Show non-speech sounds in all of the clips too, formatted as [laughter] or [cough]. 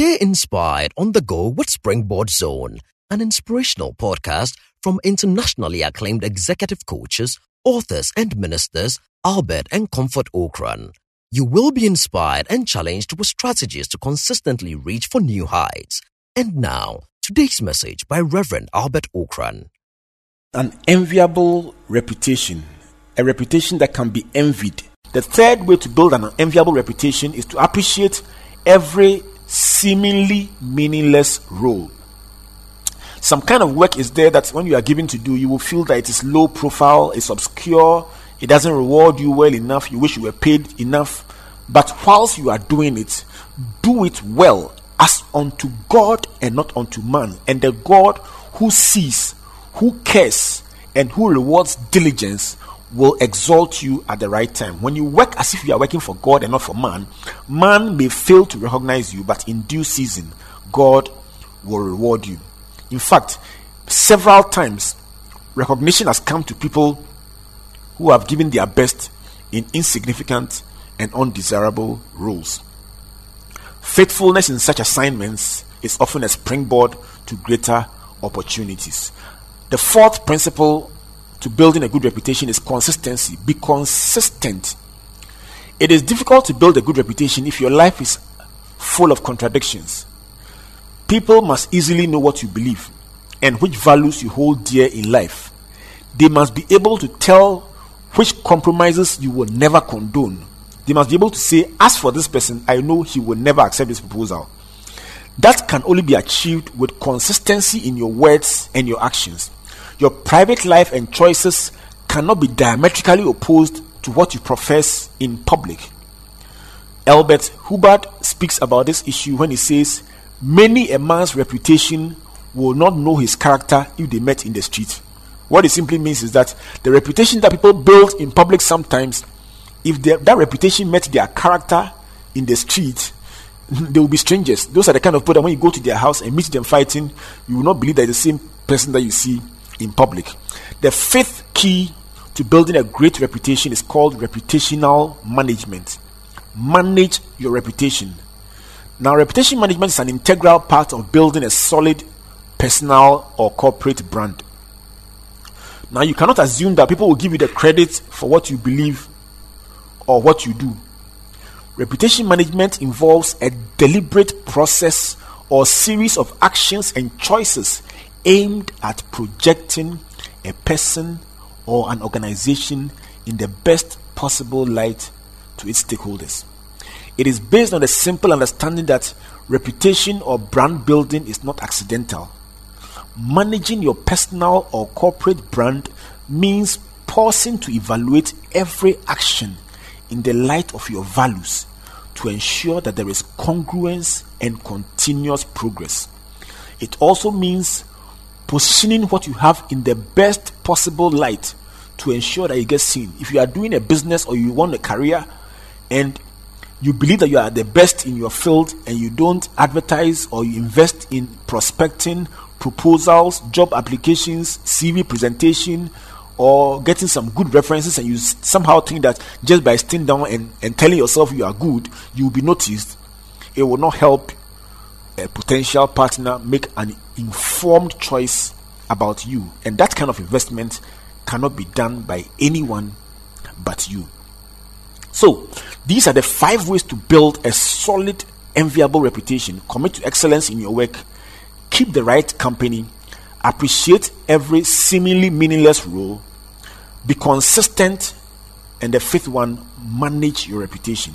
Stay inspired on the go with Springboard Zone, an inspirational podcast from internationally acclaimed executive coaches, authors, and ministers Albert and Comfort Ocran. You will be inspired and challenged with strategies to consistently reach for new heights. And now, today's message by Reverend Albert Ocran. An enviable reputation, a reputation that can be envied. The third way to build an enviable reputation is to appreciate every seemingly meaningless role. Some kind of work is there that when you are given to do, you will feel that it is low profile, it's obscure, it doesn't reward you well enough, you wish you were paid enough. But whilst you are doing it, do it well as unto God and not unto man. And the God who sees, who cares, and who rewards diligence will exalt you at the right time. When you work as if you are working for God and not for man, man may fail to recognize you, but in due season, God will reward you. In fact, several times, recognition has come to people who have given their best in insignificant and undesirable roles. Faithfulness in such assignments is often a springboard to greater opportunities. The fourth principle to building a good reputation is consistency. Be consistent. It is difficult to build a good reputation if your life is full of contradictions. People must easily know what you believe and which values you hold dear in life. They must be able to tell which compromises you will never condone. They must be able to say, As for this person, I know he will never accept this proposal. That can only be achieved with consistency in your words and your actions. Your private life and choices cannot be diametrically opposed to what you profess in public. Albert Hubbard speaks about this issue when he says, Many a man's reputation will not know his character if they met in the street. What it simply means is that the reputation that people build in public sometimes, if that reputation met their character in the street, [laughs] they will be strangers. Those are the kind of people that when you go to their house and meet them fighting, you will not believe that the same person that you see in public. The fifth key to building a great reputation is called reputational management. Manage your reputation. Now, reputation management is an integral part of building a solid personal or corporate brand. Now, you cannot assume that people will give you the credit for what you believe or what you do. Reputation management involves a deliberate process or series of actions and choices aimed at projecting a person or an organization in the best possible light to its stakeholders. It is based on the simple understanding that reputation or brand building is not accidental managing your personal or corporate brand means pausing to evaluate every action in the light of your values to ensure that there is congruence and continuous progress. It also means positioning what you have in the best possible light to ensure that you get seen. If you are doing a business or you want a career and you believe that you are the best in your field and you don't advertise or you invest in prospecting proposals, job applications, CV presentation, or getting some good references, and you somehow think that just by sitting down and, and telling yourself you are good, you will be noticed, it will not help a potential partner make an informed choice about you. And that kind of investment cannot be done by anyone but you. So, these are the five ways to build a solid, enviable reputation. Commit to excellence in your work keep the right company, appreciate every seemingly meaningless role, be consistent, and the fifth one, manage your reputation.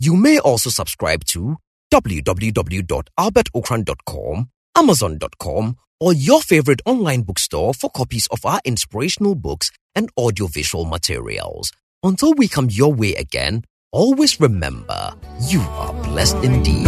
You may also subscribe to www.albertocran.com, amazon.com, or your favorite online bookstore for copies of our inspirational books and audiovisual materials. Until we come your way again, always remember you are blessed indeed.